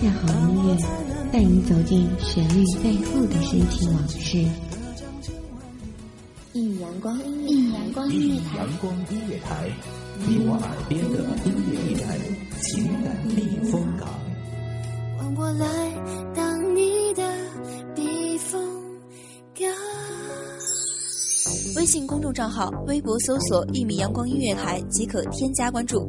下好音乐，带你走进旋律背后的深情往事。一米阳光，一米阳光音乐台，阳光音乐台，你我耳边的音乐驿站，情感避风港。我来当你的避风港。微信公众账号、微博搜索“一米阳光音乐台”即可添加关注。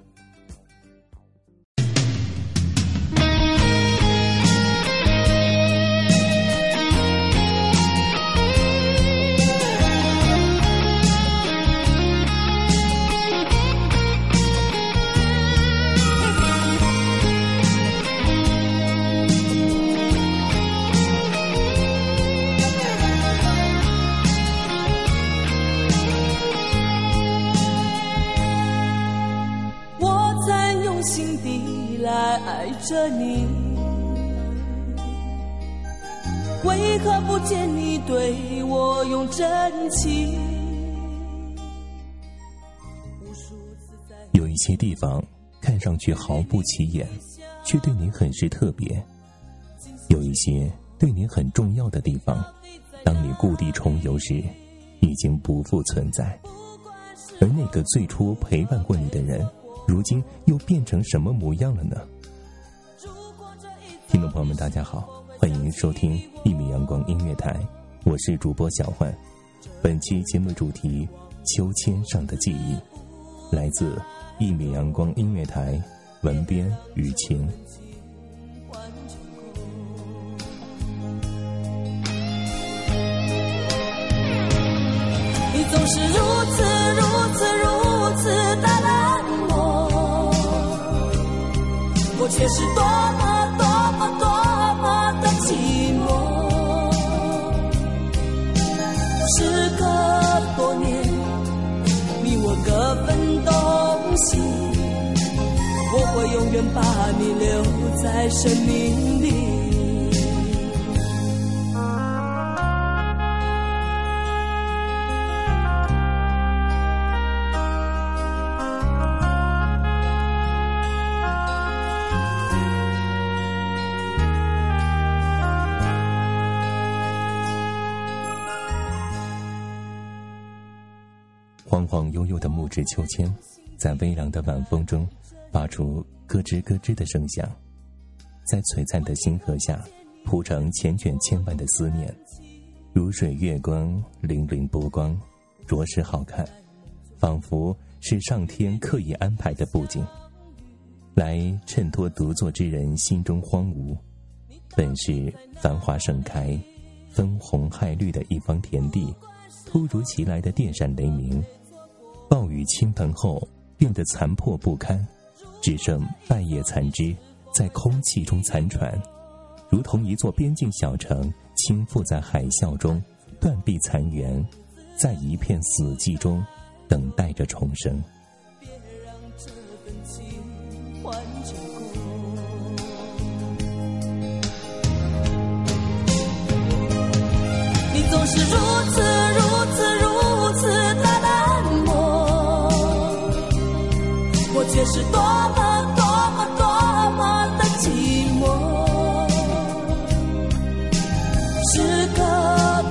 着你，为何不见你对我用真情？有一些地方看上去毫不起眼，却对你很是特别；有一些对你很重要的地方，当你故地重游时，已经不复存在。而那个最初陪伴过你的人，如今又变成什么模样了呢？听众朋友们，大家好，欢迎收听一米阳光音乐台，我是主播小焕。本期节目主题《秋千上的记忆》，来自一米阳光音乐台，文编雨晴。你总是如此如此如此的冷漠，我却是多么。在生命里。晃晃悠悠的木质秋千，在微凉的晚风中。发出咯吱咯吱的声响，在璀璨的星河下铺成千卷千万的思念，如水月光，粼粼波光，着实好看，仿佛是上天刻意安排的布景，来衬托独坐之人心中荒芜。本是繁华盛开、分红害绿的一方田地，突如其来的电闪雷鸣，暴雨倾盆后变得残破不堪。只剩半叶残枝在空气中残喘，如同一座边境小城倾覆在海啸中，断壁残垣，在一片死寂中等待着重生。别让这份情你总是如此如此如此的冷漠，我却是多么。寂寞时隔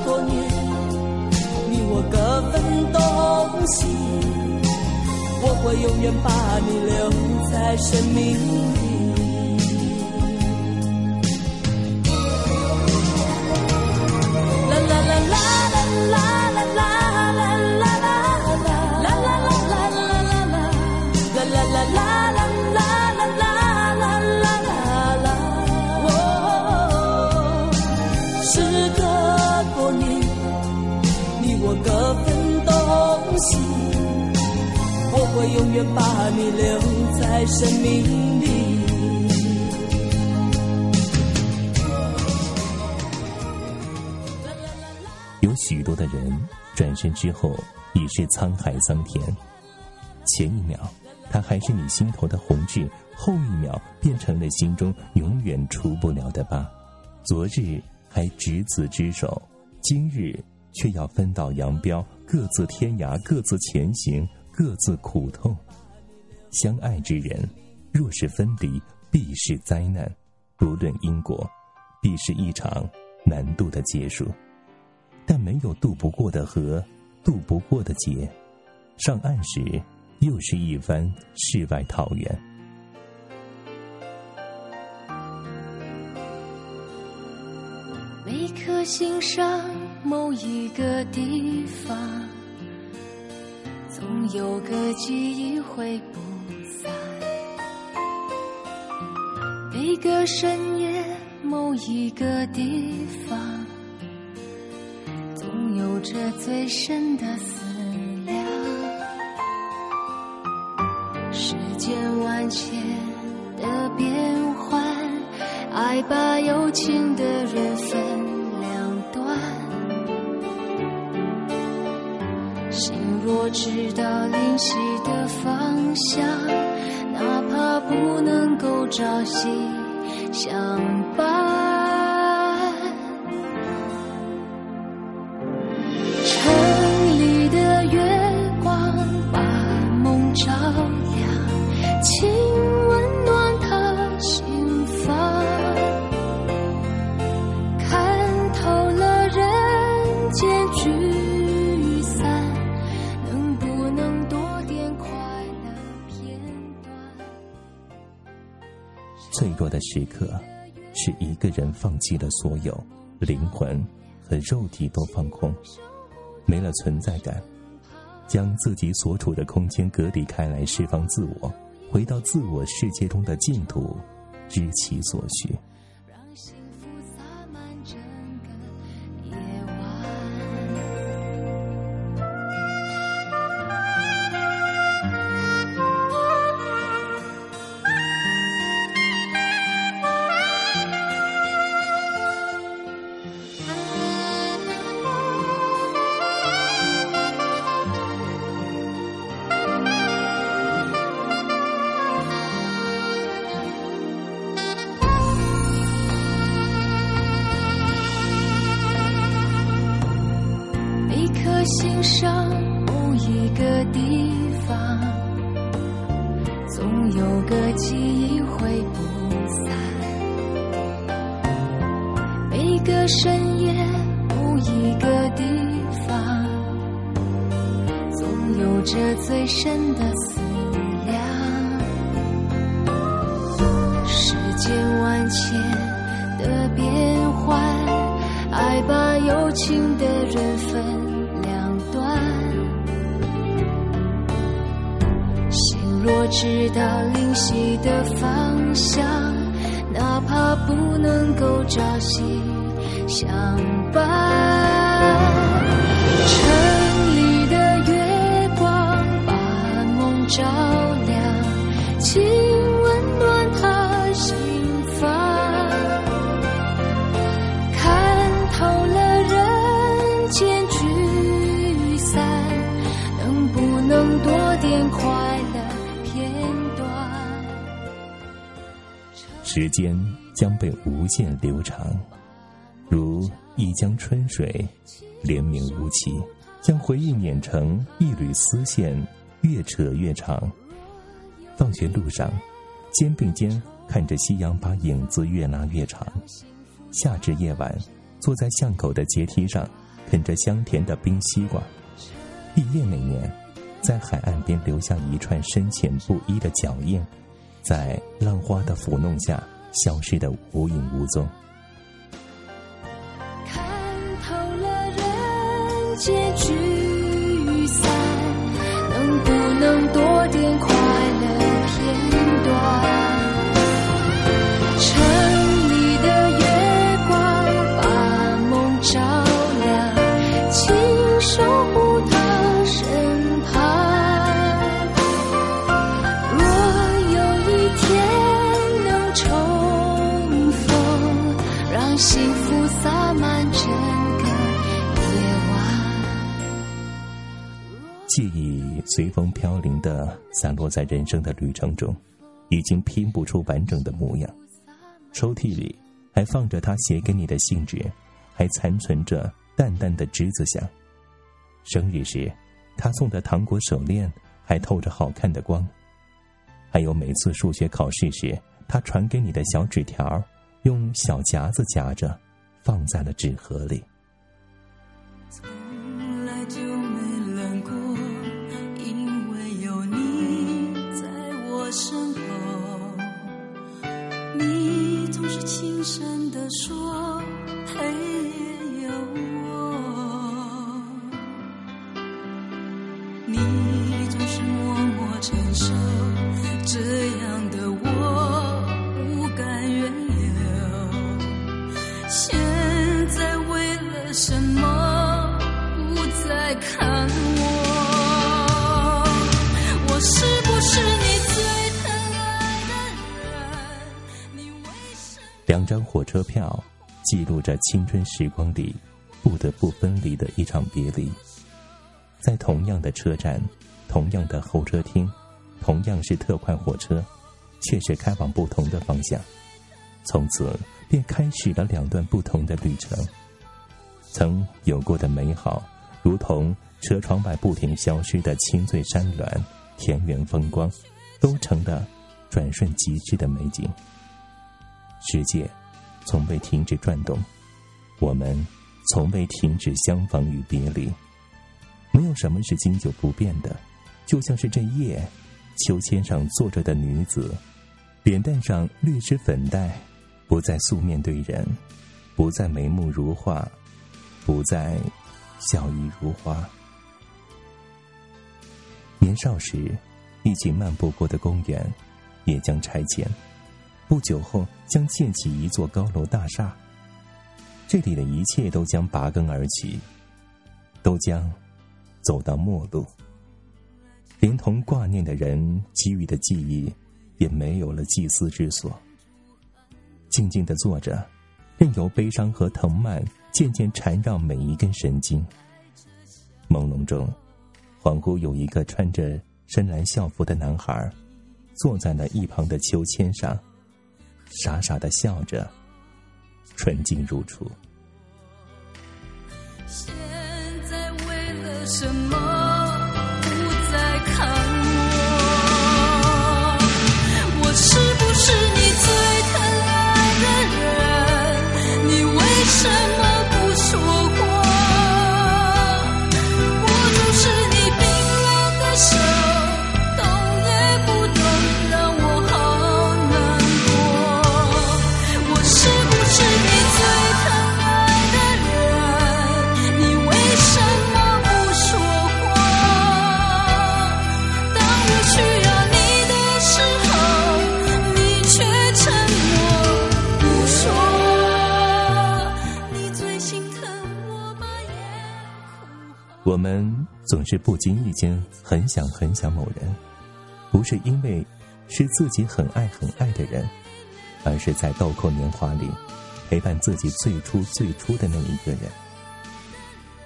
多年你我各分东西我会永远把你留在生命里。啦啦啦啦啦啦。永远把你留在生命里。有许多的人转身之后已是沧海桑田。前一秒，他还是你心头的红痣，后一秒变成了心中永远除不了的疤。昨日还执子之手，今日却要分道扬镳，各自天涯，各自前行，各自苦痛。相爱之人，若是分离，必是灾难。不论因果，必是一场难渡的结束。但没有渡不过的河，渡不过的劫。上岸时，又是一番世外桃源。每颗心上某一个地方，总有个记忆会不散。每个深夜某一个地方，总有着最深的思量。世间万千的变幻，爱把有情的人知道灵犀的方向，哪怕不能够朝夕相伴时刻，是一个人放弃了所有，灵魂和肉体都放空，没了存在感，将自己所处的空间隔离开来，释放自我，回到自我世界中的净土，知其所需。个深夜某一个地方，总有着最深的思量。世间万千的变幻，爱把有情的人分两端。心若知道灵犀的方向，哪怕不能够朝夕相伴。城里的月光把梦照亮，请温暖他心房。看透了人间聚散，能不能多点快乐片段？时间将被无限流长，如一江春水，连绵无期，将回忆碾成一缕丝线，越扯越长。放学路上，肩并肩看着夕阳把影子越拉越长。夏至夜晚，坐在巷口的阶梯上，啃着香甜的冰西瓜。毕业那年，在海岸边留下一串深浅不一的脚印，在浪花的抚弄下，消失得无影无踪。随风飘零的散落在人生的旅程中，已经拼不出完整的模样。抽屉里还放着他写给你的信纸，还残存着淡淡的栀子香。生日时，他送的糖果手链还透着好看的光。还有每次数学考试时，他传给你的小纸条，用小夹子夹着，放在了纸盒里。轻声地说，黑夜有我。你总是默默承受，两张火车票，记录着青春时光里不得不分离的一场别离。在同样的车站，同样的候车厅，同样是特快火车，却是开往不同的方向。从此便开始了两段不同的旅程。曾有过的美好，如同车窗外不停消失的青翠山峦、田园风光，都成了转瞬即逝的美景。世界从未停止转动，我们从未停止相逢与别离。没有什么是经久不变的，就像是这夜，秋千上坐着的女子，脸蛋上略施粉黛，不再素面对人，不再眉目如画，不再笑意如花。年少时一起漫步过的公园，也将拆迁，不久后将建起一座高楼大厦。这里的一切都将拔根而起，都将走到末路，连同挂念的人给予的记忆，也没有了祭祀之所。静静的坐着，任由悲伤和藤蔓渐渐缠绕每一根神经。朦胧中，恍惚有一个穿着深蓝校服的男孩，坐在了一旁的秋千上，傻傻的笑着，纯净如初。现在为了什么总是不经意间很想很想某人，不是因为是自己很爱很爱的人，而是在豆蔻年华里陪伴自己最初最初的那一个人。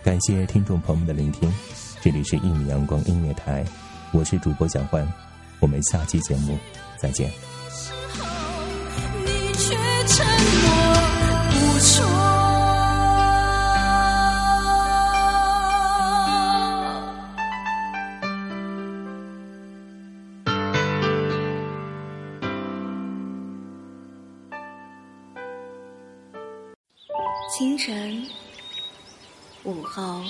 感谢听众朋友们的聆听，这里是一米阳光音乐台，我是主播小欢，我们下期节目再见。时候，你却沉默不说。清晨，午后，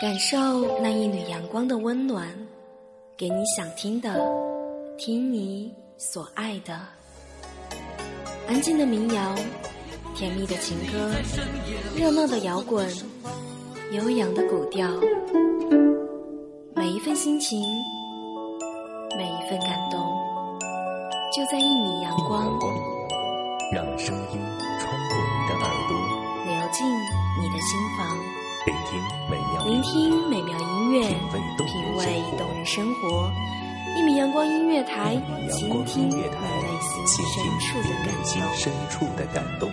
感受那一缕阳光的温暖，给你想听的，听你所爱的。安静的民谣，甜蜜的情歌，热闹的摇滚，悠扬的古调，每一份心情，每一份感动，就在一米阳光。让声音穿过你的耳朵，流进你的心房，聆听美妙聆听美妙音乐，品味动人生活。一米阳光音乐台，倾听你内心。深处的感动。